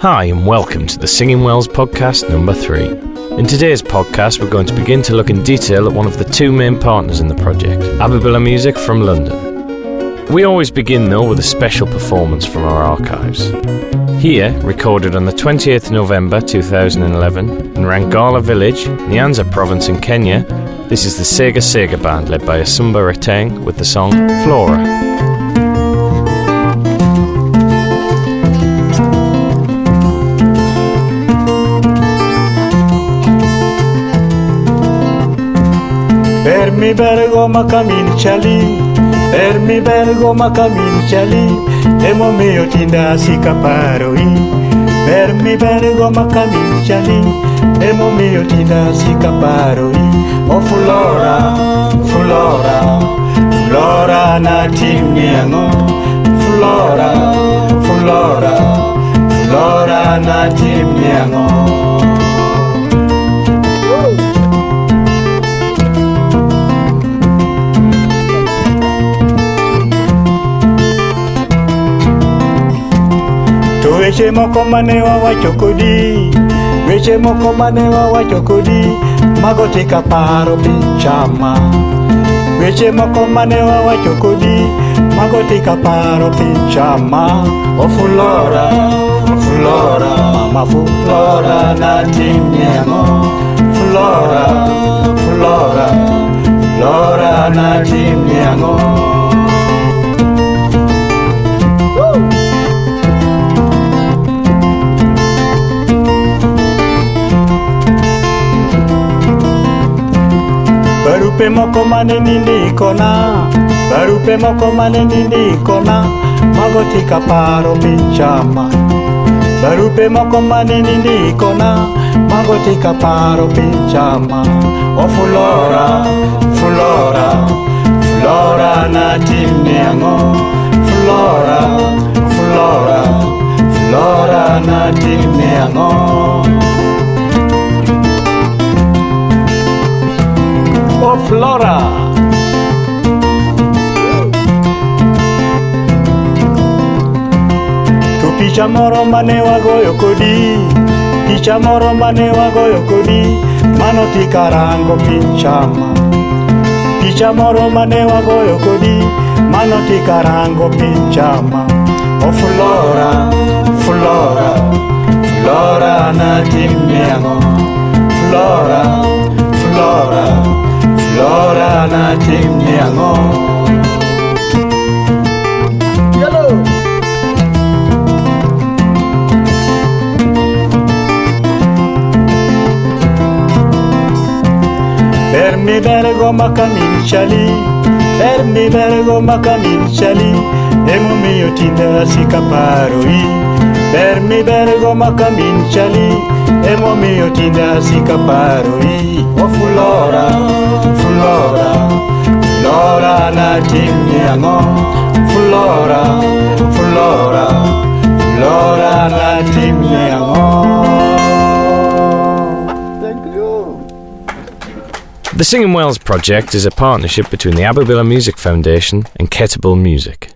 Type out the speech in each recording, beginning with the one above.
Hi, and welcome to the Singing Wells podcast number three. In today's podcast, we're going to begin to look in detail at one of the two main partners in the project, Abubilla Music from London. We always begin though with a special performance from our archives. Here, recorded on the 28th November 2011 in Rangala village, Nyanza province in Kenya, this is the Sega Sega band led by Asumba Reteng with the song Flora. Mi bergo ma camin chali Per mi bergo ma camin chali Emo mio tinda si caparo i Per mi bergo ma camin chali Emo mio tinda si caparo i O flora, flora Flora na timiango Flora, flora Flora na timiango weche moko mane wawacho kodi Weche moko mane wawacho kodi Mago tika paro pichama Weche moko mane wawacho kodi Mago tika paro pichama O Flora, Flora Mama Flora na timnyango Flora, Flora Flora Barupe moko mane nindikona Barupe moko mane nindikona Mago tika paro pichama Barupe moko mane nindikona Mago tika paro pichama O Flora, Flora Flora na timniango Flora, Flora Flora na timniango O Flora. To picha moro mane wagoyo kodi, picha moro mane wagoyo kodi, mano tikarango pichama. Picha moro mane wagoyo kodi, mano tikarango pichama. O Flora, Flora, Flora na timniango. Flora, Flora, Flora na timniango. Yellow. Per mi bergo ma camin chali Per mi bergo ma camin chali Emo mio tinda si caparo i Per mi bergo ma camin chali Emo mio tinda si caparo Flora Flora, Flora The Singing Wells project is a partnership between the Abubilla Music Foundation and Ketebul Music.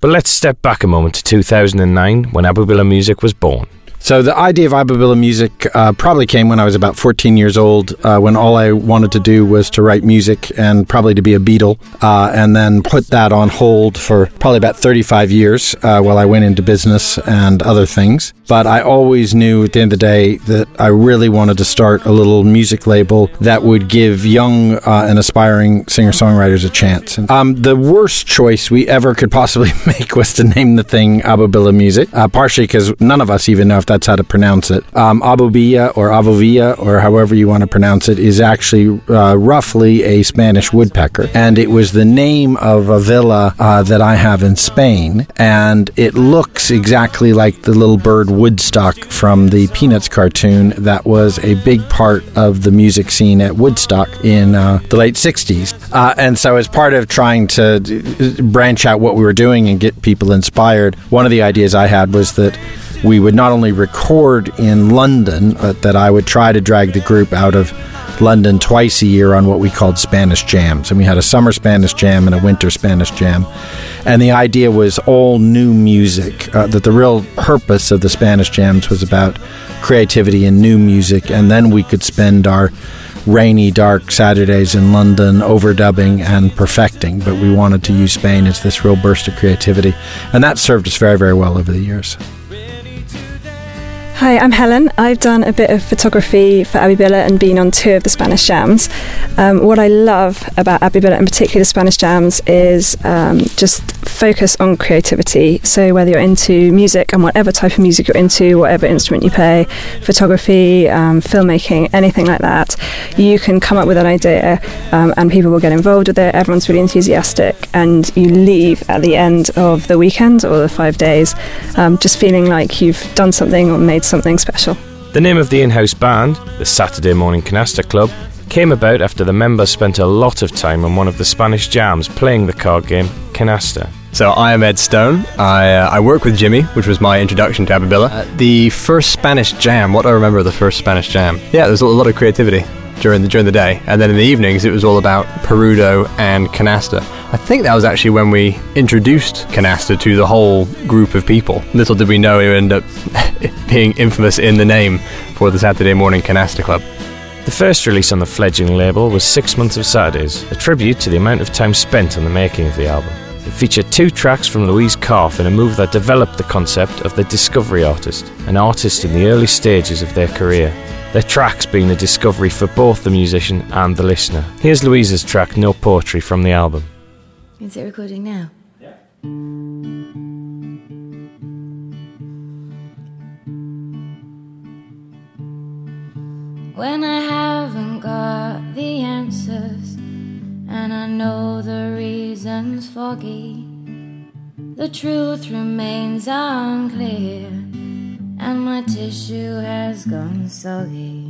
But let's step back a moment to 2009 when Abubilla Music was born. So the idea of Ibabilla music uh, probably came when I was about 14 years old, uh, when all I wanted to do was to write music and probably to be a Beatle, uh, and then put that on hold for probably about 35 years uh, while I went into business and other things. But I always knew at the end of the day that I really wanted to start a little music label that would give young uh, and aspiring singer songwriters a chance. Um, the worst choice we ever could possibly make was to name the thing Abubilla Music, uh, partially because none of us even know if that's how to pronounce it. Um, Abobilla or Avovilla or however you want to pronounce it is actually uh, roughly a Spanish woodpecker, and it was the name of a villa uh, that I have in Spain, and it looks exactly like the little bird Woodstock from the Peanuts cartoon that was a big part of the music scene at Woodstock in uh, the late 60s. Uh, and so, as part of trying to uh, branch out what we were doing and get people inspired, one of the ideas I had was that we would not only record in London, but that I would try to drag the group out of London twice a year on what we called Spanish jams. And we had a summer Spanish jam and a winter Spanish jam. And the idea was all new music, uh, that the real purpose of the Spanish jams was about creativity and new music. And then we could spend our rainy, dark Saturdays in London overdubbing and perfecting. But we wanted to use Spain as this real burst of creativity. And that served us very, very well over the years. Hi, I'm Helen. I've done a bit of photography for Abibilla and been on two of the Spanish jams. Um, what I love about Abibilla, and particularly the Spanish jams, is um, just focus on creativity. So whether you're into music and whatever type of music you're into, whatever instrument you play, photography, um, filmmaking, anything like that, you can come up with an idea um, and people will get involved with it. Everyone's really enthusiastic, and you leave at the end of the weekend or the five days um, just feeling like you've done something or made something special. The name of the in house band, the Saturday Morning Canasta Club, came about after the members spent a lot of time on one of the Spanish jams playing the card game Canasta. So I am Ed Stone. I, uh, I work with Jimmy, which was my introduction to Abibilla. Uh, the first Spanish jam. What do I remember of the first Spanish jam? Yeah, there was a lot of creativity during the during the day, and then in the evenings it was all about Perudo and Canasta. I think that was actually when we introduced Canasta to the whole group of people. Little did we know it would end up being infamous in the name for the Saturday Morning Canasta Club. The first release on the fledgling label was Six Months of Saturdays, a tribute to the amount of time spent on the making of the album. It featured two tracks from Louise Carf in a move that developed the concept of the discovery artist, an artist in the early stages of their career. Their tracks being a discovery for both the musician and the listener. Here's Louisa's track No Poetry from the album. Is it recording now? Yeah. When I haven't got the answers and I know the reasons foggy, the truth remains unclear, and my tissue has gone soggy.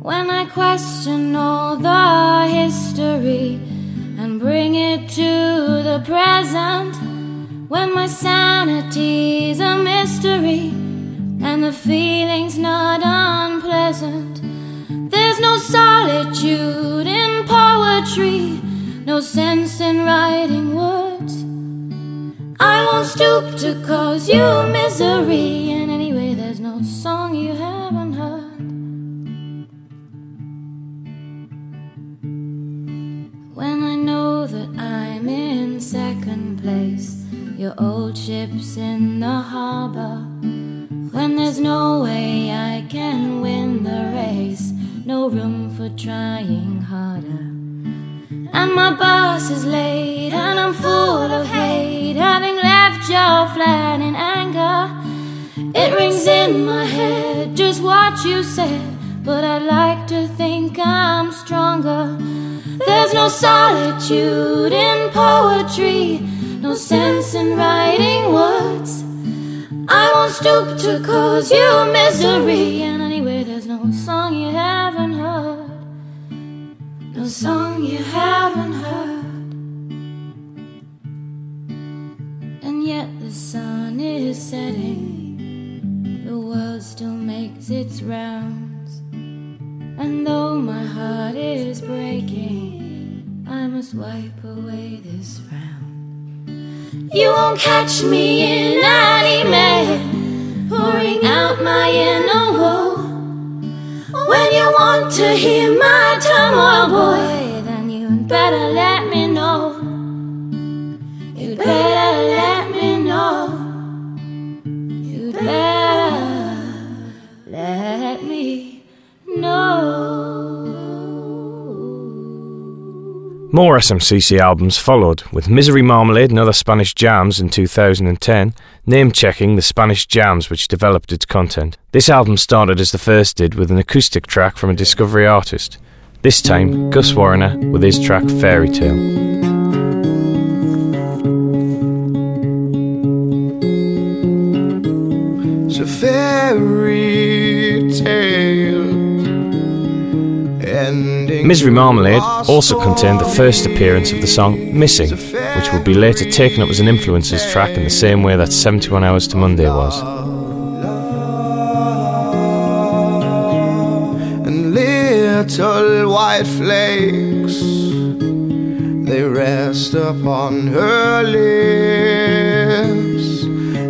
When I question all the history and bring it to the present, when my sanity's a mystery and the feeling's not unpleasant. There's no solitude in poetry, no sense in writing words. I won't stoop to cause you misery, and there's no song you haven't heard. When I know that I'm in second place, your old ship's in the harbor. When there's no way I can win the race no room for trying harder. And my bus is late, and I'm full of hate, having left your flat in anger. It rings in my head just what you said, but I'd like to think I'm stronger. There's no solitude in poetry, no sense in writing words. I won't stoop to cause you misery, and anyway, there's no song you haven't heard, no song you haven't heard. And yet the sun is setting, the world still makes its rounds, and though my heart is breaking, I must wipe away this frown. You won't catch me in an email, pouring out my inner woe. When you want to hear my turmoil, boy, then you'd better let More SMCC albums followed, with Misery Marmalade and other Spanish jams in 2010, name checking the Spanish jams which developed its content. This album started as the first did with an acoustic track from a Discovery artist. This time, Gus Warner with his track Fairy Tale. A fairy Misery Marmalade also contained the first appearance of the song Missing, which would be later taken up as an influences track in the same way that 71 Hours to Monday was. and little white flakes. They rest upon her lips.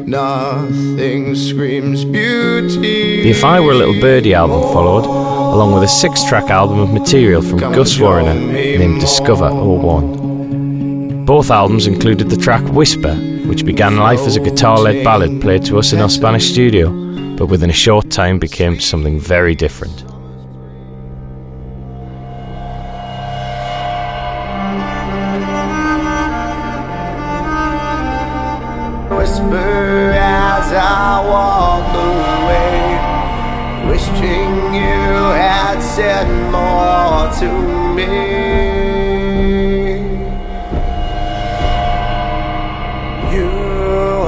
Nothing screams beauty. The If I Were a Little Birdie album followed, along with a six track album of material from Gus Warriner named Discover 01. Both albums included the track Whisper, which began life as a guitar led ballad played to us in our Spanish studio, but within a short time became something very different. Said more to me. You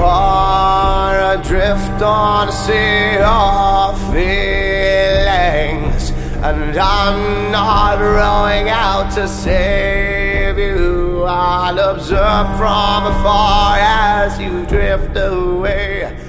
are adrift on a sea of feelings, and I'm not rowing out to save you. I'll observe from afar as you drift away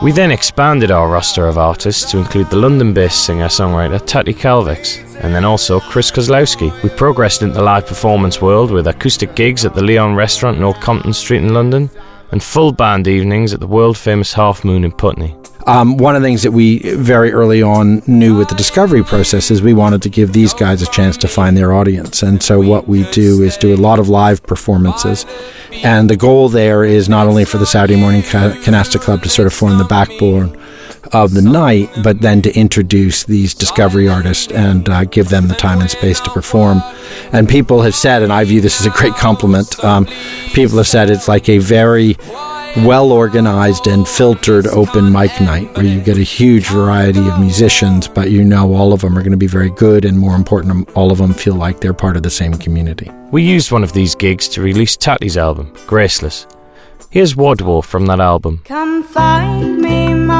We then expanded our roster of artists to include the London based singer songwriter Tati Calvix, and then also Chris Kozlowski. We progressed into the live performance world with acoustic gigs at the Leon Restaurant in Old Compton Street in London, and full band evenings at the world famous Half Moon in Putney. Um, one of the things that we very early on knew with the discovery process is we wanted to give these guys a chance to find their audience. And so what we do is do a lot of live performances. And the goal there is not only for the Saturday Morning Ca- Canasta Club to sort of form the backbone of the night, but then to introduce these discovery artists and uh, give them the time and space to perform. And people have said, and I view this as a great compliment, um, people have said it's like a very well organized and filtered open mic night where you get a huge variety of musicians, but you know all of them are going to be very good, and more important, um, all of them feel like they're part of the same community. We used one of these gigs to release Tati's album, Graceless. Here's Wadwo from that album. Come find me, my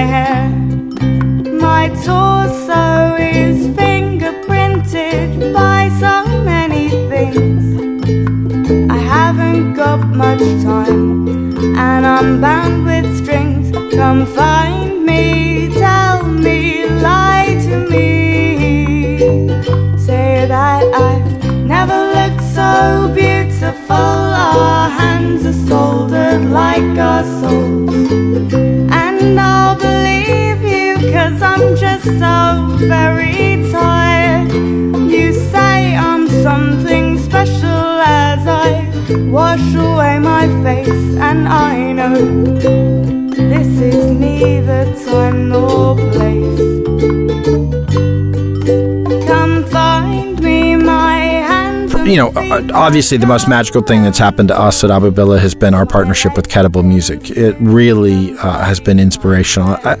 my hair. My torso is fingerprinted by so many things. I haven't got much time, and I'm bound with strings. Come find me, tell me, lie to me. Say that I've never looked so beautiful. Our hands are soldered like our souls. Very tired. You say I'm something special as I wash away my face, and I know this is neither time nor place. You know, uh, obviously, the most magical thing that's happened to us at Abubilla has been our partnership with Ketebul Music. It really uh, has been inspirational. I,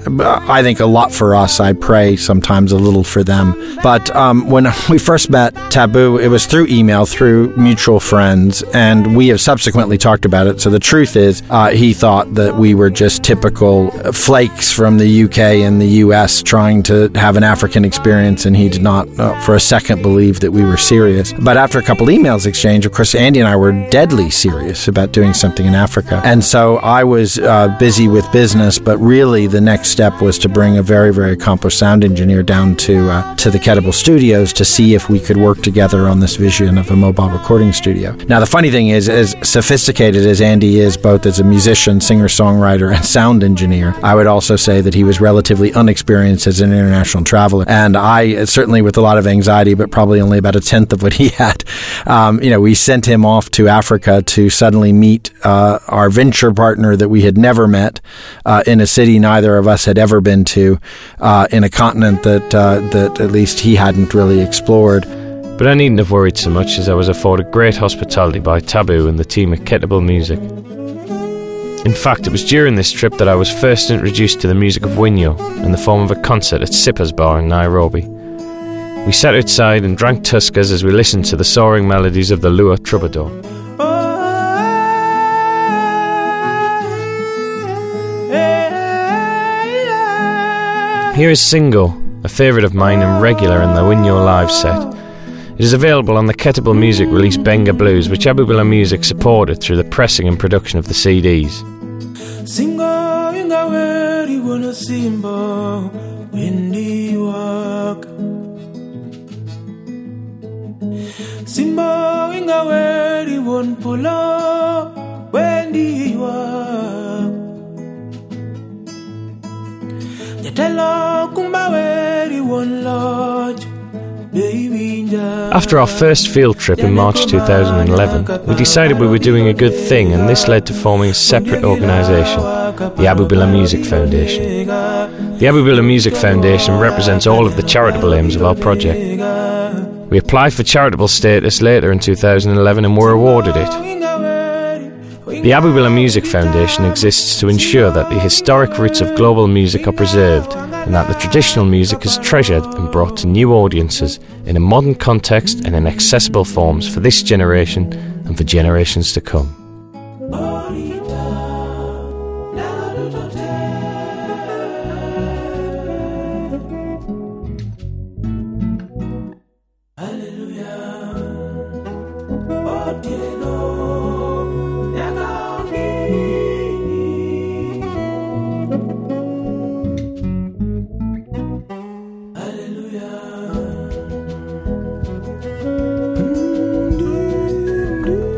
I think a lot for us. I pray sometimes a little for them. But um, when we first met Tabu, it was through email, through mutual friends, and we have subsequently talked about it. So the truth is, uh, he thought that we were just typical flakes from the UK and the US trying to have an African experience, and he did not uh, for a second believe that we were serious. But after a couple emails exchanged, of course, Andy and I were deadly serious about doing something in Africa. And so I was uh, busy with business, but really the next step was to bring a very, very accomplished sound engineer down to uh, to the Ketebul Studios to see if we could work together on this vision of a mobile recording studio. Now, the funny thing is, as sophisticated as Andy is, both as a musician, singer, songwriter, and sound engineer, I would also say that he was relatively unexperienced as an international traveler. And I, certainly with a lot of anxiety, but probably only about a tenth of what he had, um, you know, we sent him off to Africa to suddenly meet uh, our venture partner that we had never met uh, in a city neither of us had ever been to, uh, in a continent that uh, that at least he hadn't really explored. But I needn't have worried so much as I was afforded great hospitality by Tabu and the team at Ketebul Music. In fact, it was during this trip that I was first introduced to the music of Winyo in the form of a concert at Sippers Bar in Nairobi. We sat outside and drank Tuskers as we listened to the soaring melodies of the Luo troubadour. Here is Single, a favourite of mine and regular in the Winyo live set. It is available on the Ketebul Music release Benga Blues, which Abubilla Music supported through the pressing and production of the CDs. Singa Simba ingaweri won pola wendi wak Yatela kumbaweri won lodge baby njaa After our first field trip in March 2011, we decided we were doing a good thing, and this led to forming a separate organisation, the Abubilla Music Foundation. The Abubilla Music Foundation represents all of the charitable aims of our project. We applied for charitable status later in 2011 and were awarded it. The Abubilla Music Foundation exists to ensure that the historic roots of global music are preserved and that the traditional music is treasured and brought to new audiences in a modern context and in accessible forms for this generation and for generations to come.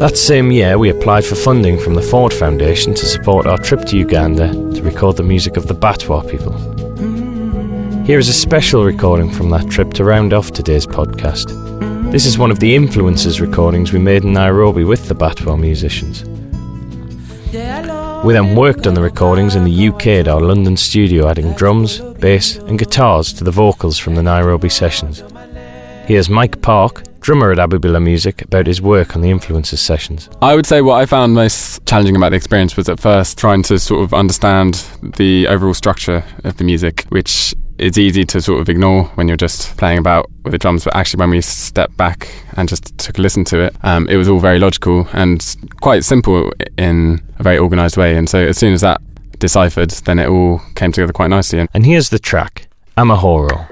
That same year, we applied for funding from the Ford Foundation to support our trip to Uganda to record the music of the Batwa people. Here is a special recording from that trip to round off today's podcast. This is one of the influences recordings we made in Nairobi with the Batwa musicians. We then worked on the recordings in the UK at our London studio, adding drums, bass, and guitars to the vocals from the Nairobi sessions. Here's Mike Park, drummer at Abubilla Music, about his work on the influences sessions. I would say what I found most challenging about the experience was at first trying to sort of understand the overall structure of the music, which is easy to sort of ignore when you're just playing about with the drums. But actually, when we stepped back and just took a listen to it, um, it was all very logical and quite simple in a very organised way. And so as soon as that deciphered, then it all came together quite nicely. And here's the track, Amahoro.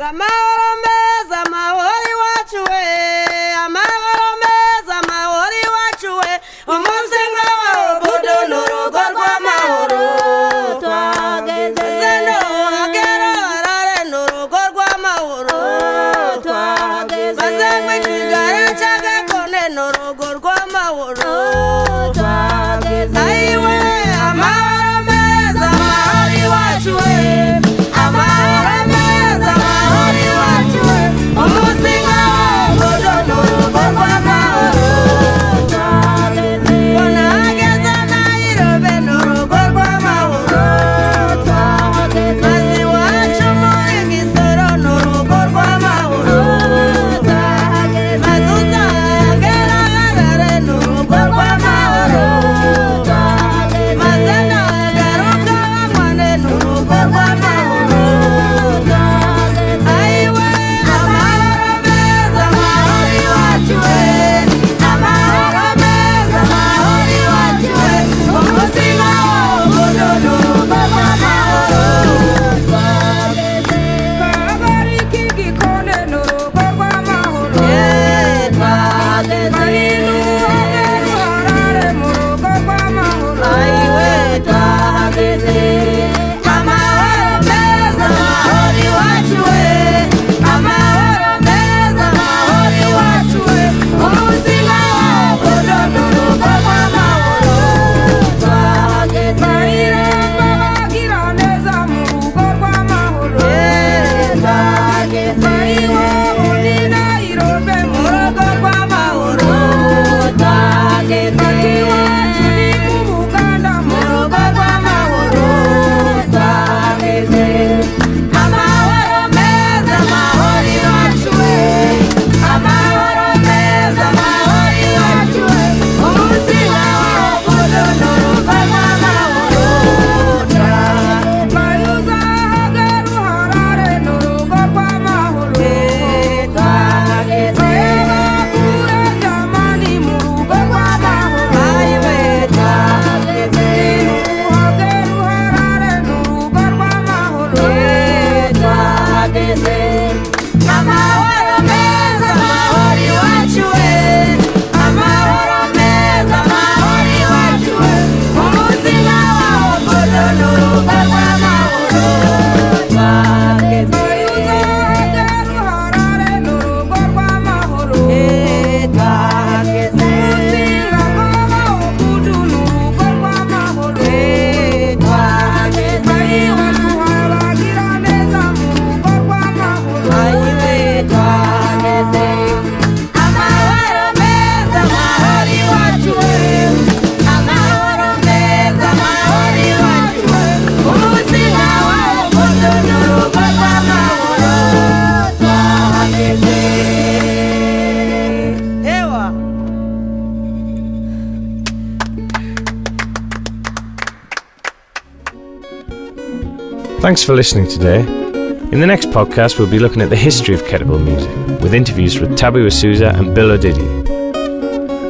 Thanks for listening today. In the next podcast, we'll be looking at the history of Ketebul music with interviews with Tabu Osusa and Bill Odidi.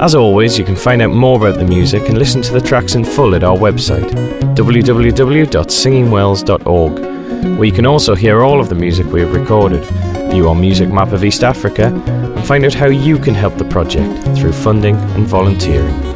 As always, you can find out more about the music and listen to the tracks in full at our website, www.singingwells.org, where you can also hear all of the music we have recorded, view our music map of East Africa, and find out how you can help the project through funding and volunteering.